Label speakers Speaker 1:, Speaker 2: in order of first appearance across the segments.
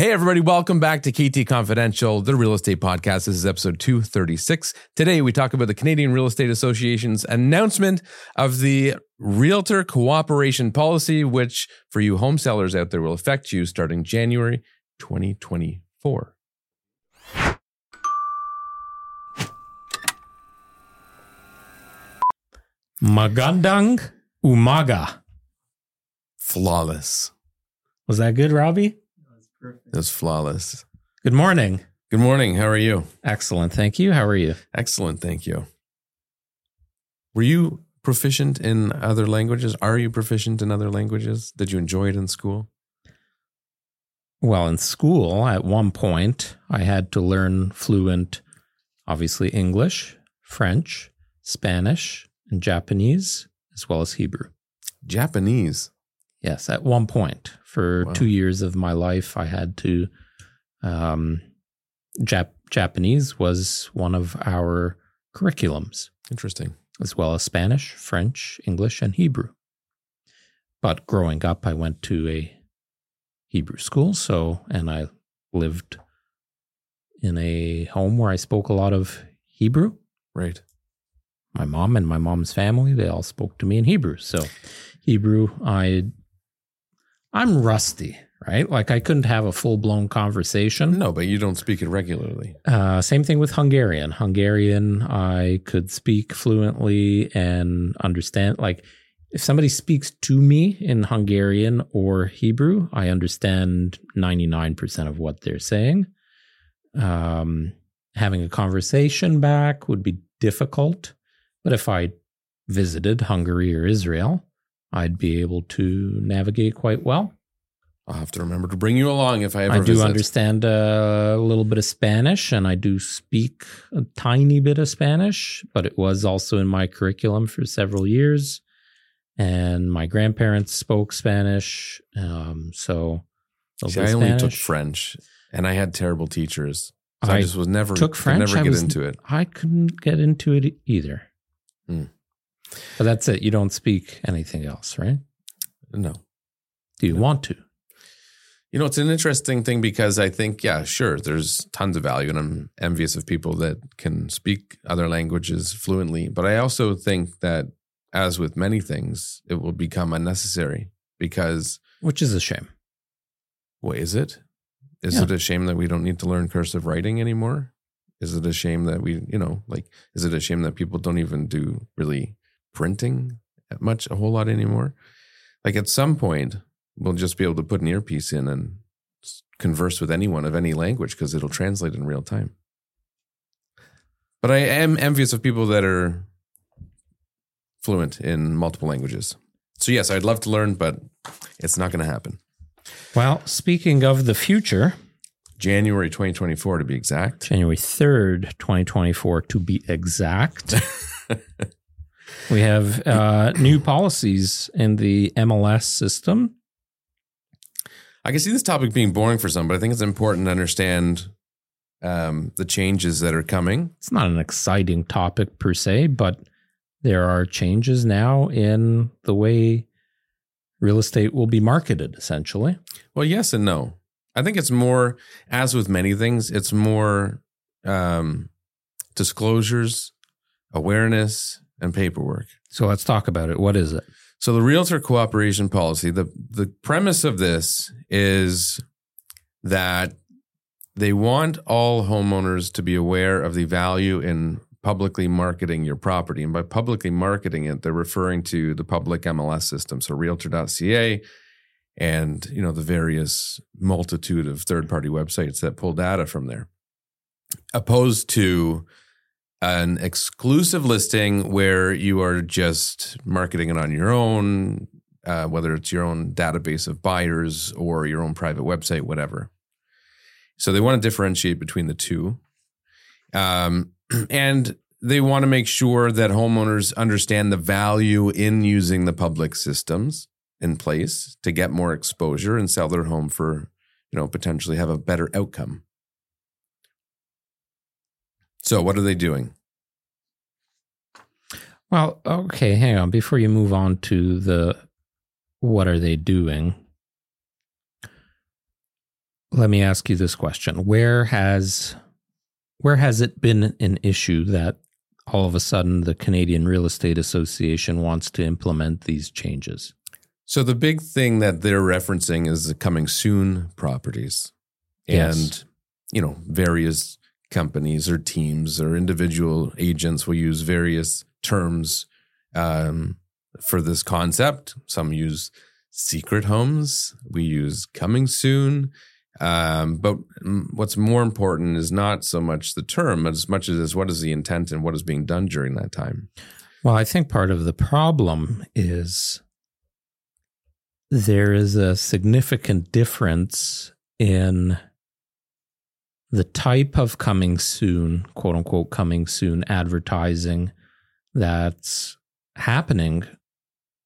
Speaker 1: Hey, everybody, welcome back to KT Confidential, the real estate podcast. This is episode 236. Today, we talk about the Canadian Real Estate Association's announcement of the Realtor Cooperation Policy, which for you home sellers out there will affect you starting January 2024.
Speaker 2: Magandang Umaga.
Speaker 1: Flawless.
Speaker 2: Was that good, Robbie?
Speaker 1: That's flawless.
Speaker 2: Good morning.
Speaker 1: Good morning. How are you?
Speaker 2: Excellent. Thank you. How are you?
Speaker 1: Excellent. Thank you. Were you proficient in other languages? Are you proficient in other languages? Did you enjoy it in school?
Speaker 2: Well, in school, at one point, I had to learn fluent, obviously, English, French, Spanish, and Japanese, as well as Hebrew.
Speaker 1: Japanese.
Speaker 2: Yes, at one point for
Speaker 1: Wow.
Speaker 2: two years of my life, I had to. Um, Jap- Japanese was one of our curriculums,
Speaker 1: Interesting.
Speaker 2: as well as Spanish, French, English, and Hebrew. But growing up, I went to a Hebrew school, so and I lived in a home where I spoke a lot of Hebrew.
Speaker 1: Right.
Speaker 2: My mom and my mom's family, they all spoke to me in Hebrew. So Hebrew, I I'm rusty, right? Like I couldn't have a full-blown conversation.
Speaker 1: No, but you don't speak it regularly.
Speaker 2: Uh, same thing with Hungarian. Hungarian, I could speak fluently and understand. Like, if somebody speaks to me in Hungarian or Hebrew, I understand 99% of what they're saying. Um, having a conversation back would be difficult. But if I visited Hungary or Israel, I'd be able to navigate quite well.
Speaker 1: I'll have to remember to bring you along if I ever
Speaker 2: I do
Speaker 1: visit.
Speaker 2: understand uh, a little bit of Spanish and I do speak a tiny bit of Spanish, but it was also in my curriculum for several years. And my grandparents spoke Spanish. Um, so
Speaker 1: See, I only took French, and I had terrible teachers. So I,
Speaker 2: I
Speaker 1: just was never
Speaker 2: took
Speaker 1: could
Speaker 2: French.
Speaker 1: Never get
Speaker 2: was-
Speaker 1: into it.
Speaker 2: I couldn't get into it either. But that's it. You don't speak anything else, right?
Speaker 1: No.
Speaker 2: Do you
Speaker 1: No.
Speaker 2: want to?
Speaker 1: You know, it's an interesting thing because I think, yeah, sure, there's tons of value, and I'm envious of people that can speak other languages fluently. But I also think that, as with many things, it will become unnecessary because,
Speaker 2: Which is a shame.
Speaker 1: what is it? Is
Speaker 2: Yeah.
Speaker 1: it a shame that we don't need to learn cursive writing anymore? Is it a shame that we, you know, like, is it a shame that people don't even do really printing much, a whole lot anymore? Like, at some point, we'll just be able to put an earpiece in and converse with anyone of any language because it'll translate in real time. But I am envious of people that are fluent in multiple languages. So, yes, I'd love to learn, but it's not going to happen.
Speaker 2: Well, speaking of the future,
Speaker 1: January 2024 to be exact.
Speaker 2: January 3rd, 2024, to be exact. we have uh, new policies in the MLS system.
Speaker 1: I can see this topic being boring for some, but I think it's important to understand um, the changes that are coming.
Speaker 2: It's not an exciting topic per se, but there are changes now in the way real estate will be marketed, essentially.
Speaker 1: Well, yes and no. I think it's more, as with many things, it's more um, disclosures, awareness, and paperwork.
Speaker 2: So let's talk about it. What is it?
Speaker 1: So the realtor cooperation policy, the the premise of this is that they want all homeowners to be aware of the value in publicly marketing your property. And by publicly marketing it, they're referring to the public MLS system, so realtor.ca and you know the various multitude of third-party websites that pull data from there. Opposed to an exclusive listing where you are just marketing it on your own, uh, whether it's your own database of buyers or your own private website, whatever. So they want to differentiate between the two. Um, and they want to make sure that homeowners understand the value in using the public systems in place to get more exposure and sell their home for, you know, potentially have a better outcome. So, what are they doing?
Speaker 2: Well, okay, hang on. Before you move on to the what are they doing? let me ask you this question: Where has where has it been an issue that all of a sudden the Canadian Real Estate Association wants to implement these changes?
Speaker 1: So the big thing that they're referencing is the coming soon properties.
Speaker 2: Yes.
Speaker 1: And, you know, various companies or teams or individual agents will use various terms um, for this concept. Some use secret homes, we use coming soon. Um, but what's more important is not so much the term as much as what is the intent and what is being done during that time.
Speaker 2: Well, I think part of the problem is there is a significant difference in the type of coming soon, quote unquote, coming soon advertising that's happening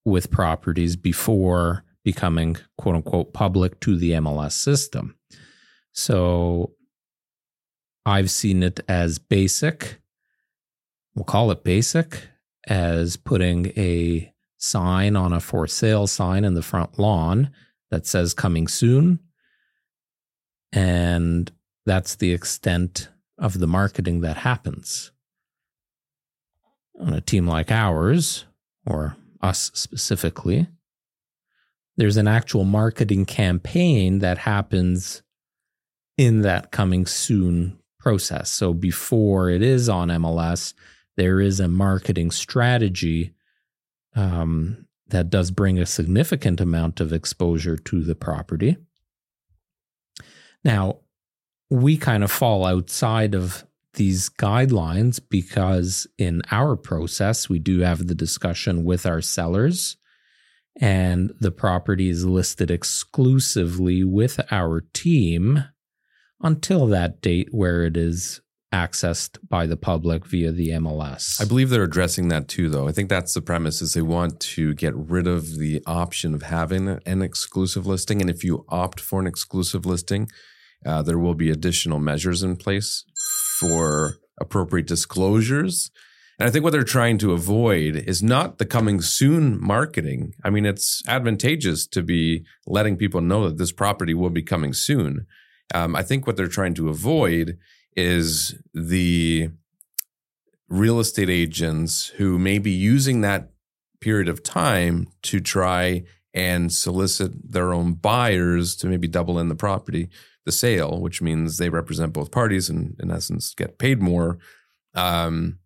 Speaker 2: with properties before becoming quote unquote public to the MLS system. So I've seen it as basic. We'll call it basic as putting a sign on a for sale sign in the front lawn that says coming soon. And that's the extent of the marketing that happens. On a team like ours, or us specifically, there's an actual marketing campaign that happens in that coming soon process. So before it is on MLS, there is a marketing strategy um, that does bring a significant amount of exposure to the property. Now, we kind of fall outside of these guidelines because in our process, we do have the discussion with our sellers, and the property is listed exclusively with our team until that date where it is accessed by the public via the MLS.
Speaker 1: I believe they're addressing that too, though. I think that's the premise is they want to get rid of the option of having an exclusive listing. And if you opt for an exclusive listing, uh, there will be additional measures in place for appropriate disclosures. And I think what they're trying to avoid is not the coming soon marketing. I mean, it's advantageous to be letting people know that this property will be coming soon. Um, I think what they're trying to avoid is the real estate agents who may be using that period of time to try and solicit their own buyers to maybe double in the property the sale, which means they represent both parties and in essence get paid more um,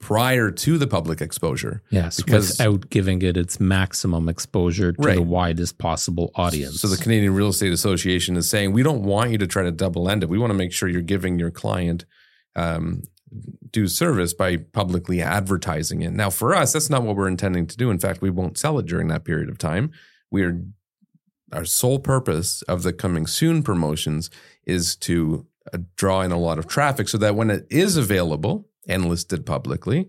Speaker 1: prior to the public exposure.
Speaker 2: Yes,
Speaker 1: because-
Speaker 2: without giving it its maximum exposure to
Speaker 1: Right.
Speaker 2: the widest possible audience.
Speaker 1: So the Canadian Real Estate Association is saying we don't want you to try to double end it. We want to make sure you're giving your client um, due service by publicly advertising it. Now, for us, that's not what we're intending to do. In fact, we won't sell it during that period of time. We are our sole purpose of the coming soon promotions is to uh, draw in a lot of traffic so that when it is available and listed publicly,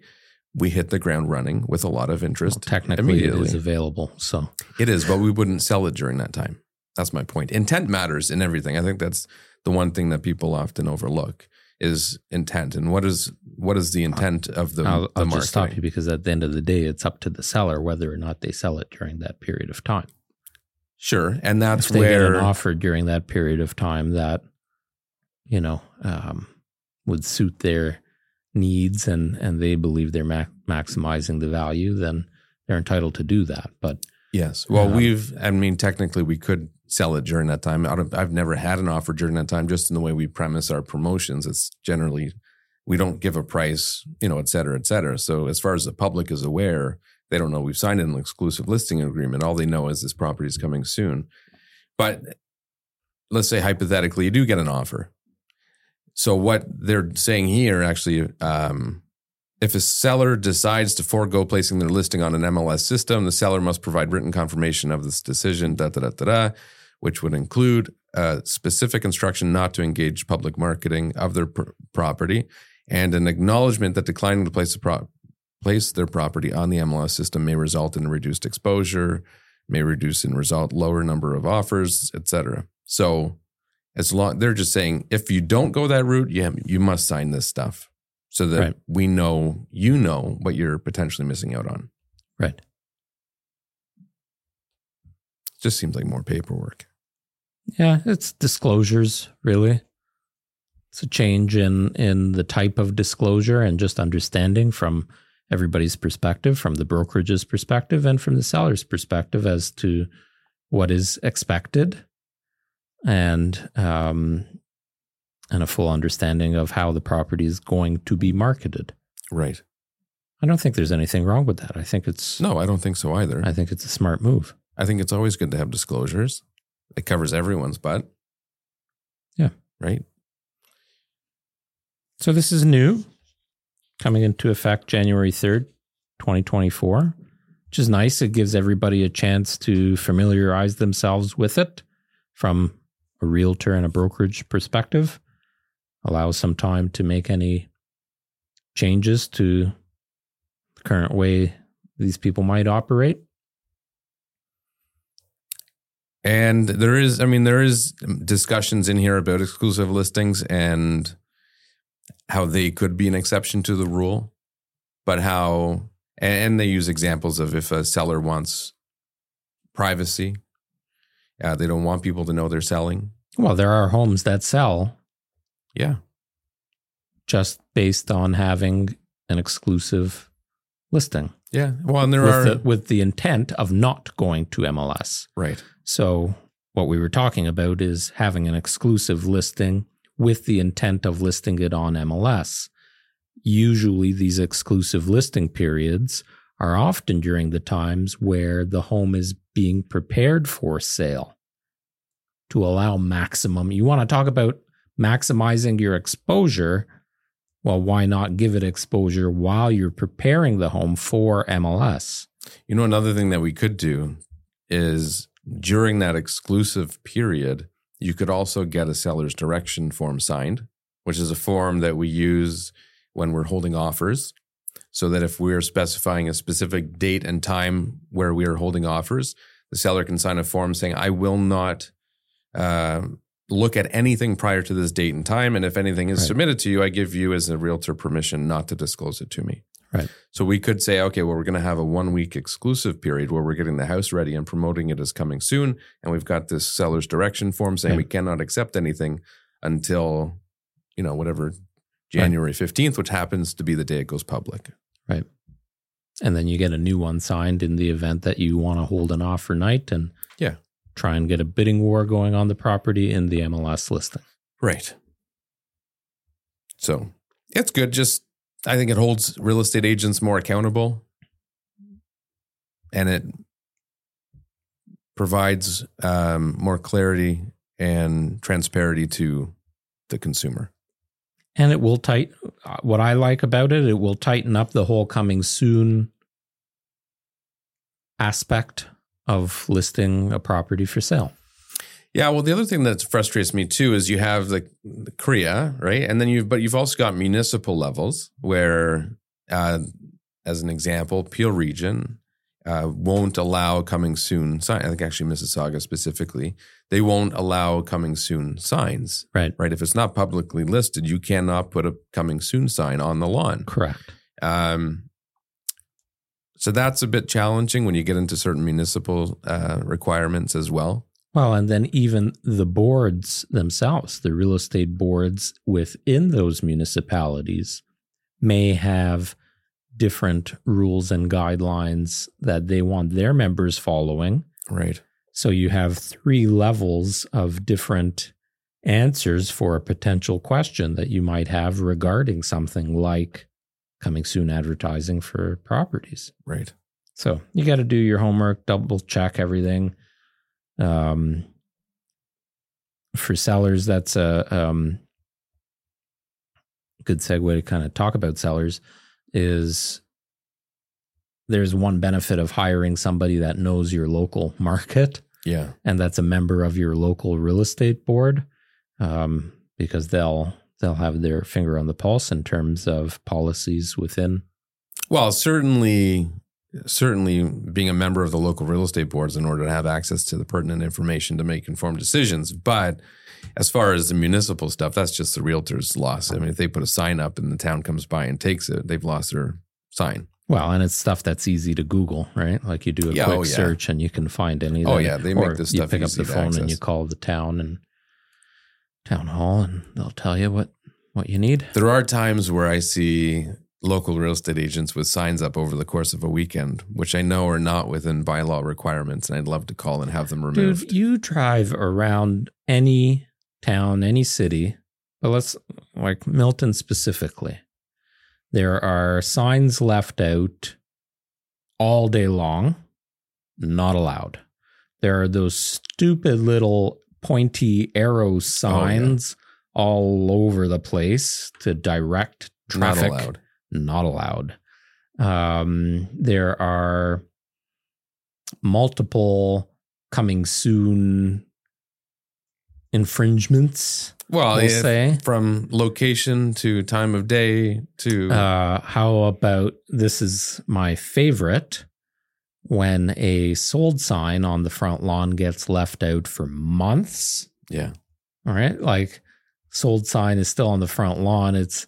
Speaker 1: we hit the ground running with a lot of interest.
Speaker 2: Well, technically, it is available. So
Speaker 1: It is, but we wouldn't sell it during that time. That's my point. Intent matters in everything. I think that's the one thing that people often overlook is intent and what is what is the intent of the,
Speaker 2: I'll,
Speaker 1: the
Speaker 2: I'll just stop you because at the end of the day, it's up to the seller whether or not they sell it during that period of time.
Speaker 1: Sure, and that's
Speaker 2: if they
Speaker 1: where
Speaker 2: get an offer during that period of time that you know um, would suit their needs and and they believe they're ma- maximizing the value, then they're entitled to do that. But
Speaker 1: yes. Well,
Speaker 2: Um,
Speaker 1: we've. I mean, technically, we could sell it during that time. I don't, I've never had an offer during that time. Just in the way we premise our promotions, it's generally we don't give a price, you know, et cetera, et cetera. So as far as the public is aware, they don't know we've signed an exclusive listing agreement. All they know is this property is coming soon. But let's say hypothetically you do get an offer. So what they're saying here actually, um, if a seller decides to forego placing their listing on an MLS system, the seller must provide written confirmation of this decision, da da da da da, which would include a specific instruction not to engage public marketing of their pr- property and an acknowledgement that declining to place the pro- place their property on the MLS system may result in reduced exposure, may reduce in result lower number of offers, etc. So as long they're just saying if you don't go that route, yeah, you must sign this stuff so that
Speaker 2: Right.
Speaker 1: we know you know what you're potentially missing out on.
Speaker 2: right,
Speaker 1: Just seems like more paperwork.
Speaker 2: Yeah, it's disclosures, really. It's a change in in the type of disclosure and just understanding from everybody's perspective, from the brokerage's perspective and from the seller's perspective as to what is expected and um, and a full understanding of how the property is going to be marketed.
Speaker 1: Right.
Speaker 2: I don't think there's anything wrong with that. I think it's
Speaker 1: No, I don't think so either.
Speaker 2: I think it's a smart move.
Speaker 1: I think it's always good to have disclosures. It covers everyone's butt.
Speaker 2: Yeah.
Speaker 1: Right.
Speaker 2: So this is new, coming into effect January 3rd, 2024, which is nice. It gives everybody a chance to familiarize themselves with it from a realtor and a brokerage perspective. Allows some time to make any changes to the current way these people might operate.
Speaker 1: And there is, I mean, there is discussions in here about exclusive listings and how they could be an exception to the rule, but how, and they use examples of if a seller wants privacy, uh, they don't want people to know they're selling.
Speaker 2: Well, there are homes that sell
Speaker 1: Yeah.
Speaker 2: just based on having an exclusive listing.
Speaker 1: Yeah. Well, and there
Speaker 2: with
Speaker 1: are,
Speaker 2: the, with the intent of not going to MLS.
Speaker 1: right.
Speaker 2: So what we were talking about is having an exclusive listing with the intent of listing it on MLS. Usually these exclusive listing periods are often during the times where the home is being prepared for sale to allow maximum. You want to talk about maximizing your exposure. Well, why not give it exposure while you're preparing the home for MLS?
Speaker 1: You know, another thing that we could do is during that exclusive period, you could also get a seller's direction form signed, which is a form that we use when we're holding offers. So that if we're specifying a specific date and time where we are holding offers, the seller can sign a form saying, I will not uh, look at anything prior to this date and time. And if anything is
Speaker 2: Right.
Speaker 1: submitted to you, I give you as a realtor permission not to disclose it to me.
Speaker 2: Right.
Speaker 1: So we could say, okay, well, we're going to have a one week exclusive period where we're getting the house ready and promoting it as coming soon. And we've got this seller's direction form saying
Speaker 2: Right.
Speaker 1: we cannot accept anything until, you know, whatever, January 15th, which happens to be the day it goes public. Right.
Speaker 2: And then you get a new one signed in the event that you want to hold an offer night and
Speaker 1: Yeah.
Speaker 2: Try and get a bidding war going on the property in the MLS listing.
Speaker 1: Right. So it's good. Just, I think it holds real estate agents more accountable and it provides um, more clarity and transparency to the consumer.
Speaker 2: And it will tight what I like about it, it will tighten up the whole coming soon aspect of listing a property for sale.
Speaker 1: Yeah, well, the other thing that frustrates me too is you have the, the CREA, right? And then you've but you've also got municipal levels where, uh, as an example, Peel Region uh, won't allow coming soon sign. I think actually Mississauga specifically, they won't allow coming soon signs,
Speaker 2: Right.
Speaker 1: right? If it's not publicly listed, you cannot put a coming soon sign on the lawn.
Speaker 2: Correct.
Speaker 1: Um, so that's a bit challenging when you get into certain municipal uh, requirements as well.
Speaker 2: Well, and then even the boards themselves, the real estate boards within those municipalities may have different rules and guidelines that they want their members following.
Speaker 1: Right.
Speaker 2: So you have three levels of different answers for a potential question that you might have regarding something like coming soon advertising for properties.
Speaker 1: Right.
Speaker 2: So you got to do your homework, double check everything. Um, for sellers, that's a um, good segue to kind of talk about sellers. Is there's one benefit of hiring somebody that knows your local market
Speaker 1: Yeah.
Speaker 2: and that's a member of your local real estate board, um, because they'll they'll have their finger on the pulse in terms of policies within.
Speaker 1: Well, certainly, certainly being a member of the local real estate boards in order to have access to the pertinent information to make informed decisions. But as far as the municipal stuff, that's just the realtor's loss. I mean, if they put a sign up and the town comes by and takes it, they've lost their sign.
Speaker 2: Well, and it's stuff that's easy to Google, right? Like you do a
Speaker 1: Yeah, oh,
Speaker 2: quick
Speaker 1: oh, yeah.
Speaker 2: search and you can find any.
Speaker 1: Oh, yeah, they make this
Speaker 2: you
Speaker 1: stuff
Speaker 2: pick up the phone and you call the town and town hall, and they'll tell you what what you need.
Speaker 1: There are times where I see local real estate agents with signs up over the course of a weekend, which I know are not within bylaw requirements, and I'd love to call and have them removed.
Speaker 2: Dude, you drive around any town, any city, but let's like Milton specifically. There are signs left out all day long, not allowed. There are those stupid little pointy arrow signs all over the place to direct
Speaker 1: not
Speaker 2: traffic
Speaker 1: allowed.
Speaker 2: not allowed. Um, there are multiple coming soon infringements.
Speaker 1: Well,
Speaker 2: we'll say.
Speaker 1: from location to time of day to
Speaker 2: Uh, how about this is my favorite when a sold sign on the front lawn gets left out for months.
Speaker 1: yeah.
Speaker 2: All right. Like sold sign is still on the front lawn. It's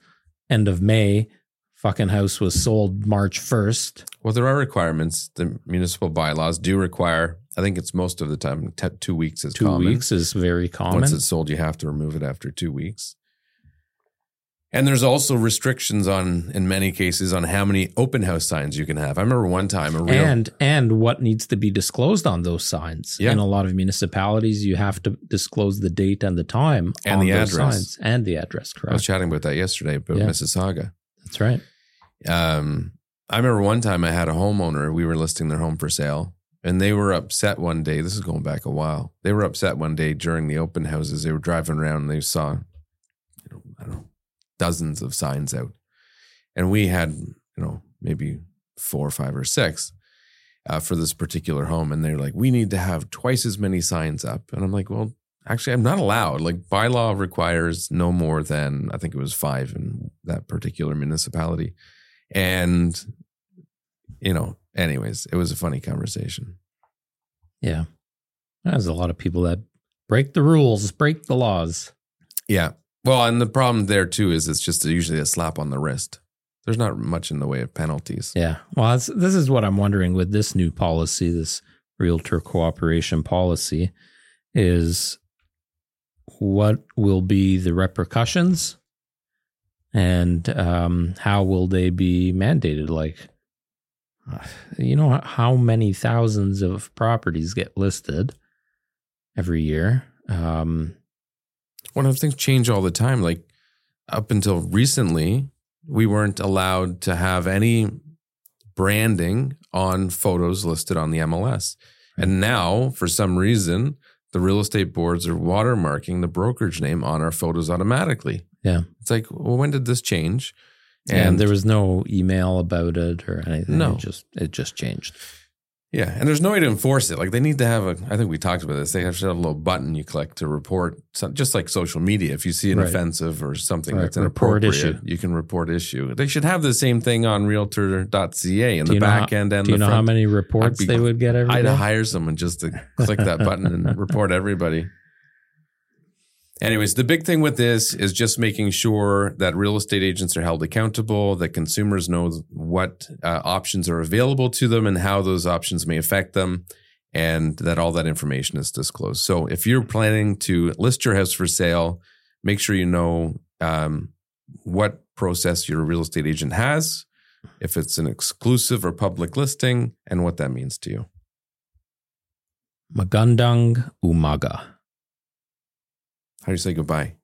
Speaker 2: end of May. Fucking house was sold March 1st.
Speaker 1: Well, there are requirements. The municipal bylaws do require. I think it's most of the time. Two weeks is
Speaker 2: Two
Speaker 1: common.
Speaker 2: weeks is very common.
Speaker 1: Once it's sold, you have to remove it after two weeks. And there's also restrictions on, in many cases, on how many open house signs you can have. I remember one time a real
Speaker 2: and and what needs to be disclosed on those signs.
Speaker 1: Yeah.
Speaker 2: In a lot of municipalities, you have to disclose the date and the time
Speaker 1: And
Speaker 2: on
Speaker 1: the
Speaker 2: those
Speaker 1: address.
Speaker 2: signs and the address.
Speaker 1: I was chatting about that yesterday about
Speaker 2: Yeah.
Speaker 1: Mississauga.
Speaker 2: That's right.
Speaker 1: Um, I remember one time I had a homeowner. We were listing their home for sale, and they were upset one day. This is going back a while. They were upset one day during the open houses. They were driving around and they saw, you know, I don't know, dozens of signs out, and we had, you know, maybe four or five or six uh, for this particular home, and they're like, we need to have twice as many signs up, and I'm like, well. Actually, I'm not allowed. Like bylaw requires no more than I think it was five in that particular municipality. And, you know, anyways, it was a funny conversation.
Speaker 2: Yeah. There's a lot of people that break the rules, break the laws.
Speaker 1: Yeah. Well, and the problem there too is it's just usually a slap on the wrist. There's not much in the way of penalties.
Speaker 2: Yeah. Well, this is what I'm wondering with this new policy, this realtor cooperation policy, is what will be the repercussions and um, how will they be mandated? Like, uh, you know, how many thousands of properties get listed every year? Um,
Speaker 1: One of things change all the time. Like up until recently, we weren't allowed to have any branding on photos listed on the MLS. And now, for some reason, the real estate boards are watermarking the brokerage name on our photos automatically.
Speaker 2: Yeah.
Speaker 1: It's like, well, when did this change?
Speaker 2: and, there was no email about it or anything.
Speaker 1: No.
Speaker 2: It just it just changed.
Speaker 1: Yeah, and there's no way to enforce it. Like they need to have a. I think we talked about this. They have to have a little button you click to report, some, just like social media. If you see an
Speaker 2: Right.
Speaker 1: offensive or something
Speaker 2: Right,
Speaker 1: that's inappropriate,
Speaker 2: issue.
Speaker 1: you can report issue. They should have the same thing on Realtor.ca in
Speaker 2: Do
Speaker 1: the back
Speaker 2: how-
Speaker 1: end and
Speaker 2: Do you know how many reports
Speaker 1: be-
Speaker 2: they would get every
Speaker 1: I'd
Speaker 2: day?
Speaker 1: hire someone just to click that button and report everybody. Anyways, the big thing with this is just making sure that real estate agents are held accountable, that consumers know what uh, options are available to them and how those options may affect them, and that all that information is disclosed. So if you're planning to list your house for sale, make sure you know um, what process your real estate agent has, if it's an exclusive or public listing, and what that means to you.
Speaker 2: Magandang Umaga.
Speaker 1: How do you say goodbye?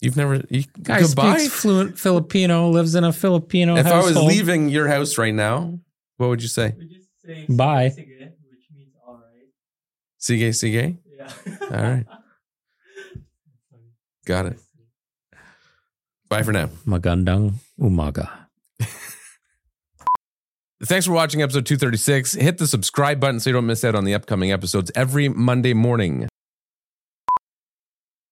Speaker 1: You've never you,
Speaker 2: Guy
Speaker 1: goodbye.
Speaker 2: speaks fluent Filipino, lives in a Filipino
Speaker 1: If I was leaving your house right now, what would you say?
Speaker 3: We just say
Speaker 2: Bye.
Speaker 3: sige, which means all right.
Speaker 1: Sige, sige.
Speaker 3: Yeah.
Speaker 1: All right. Got it. Bye for now.
Speaker 2: Magandang Umaga.
Speaker 1: Thanks for watching episode 236. Hit the subscribe button so you don't miss out on the upcoming episodes every Monday morning.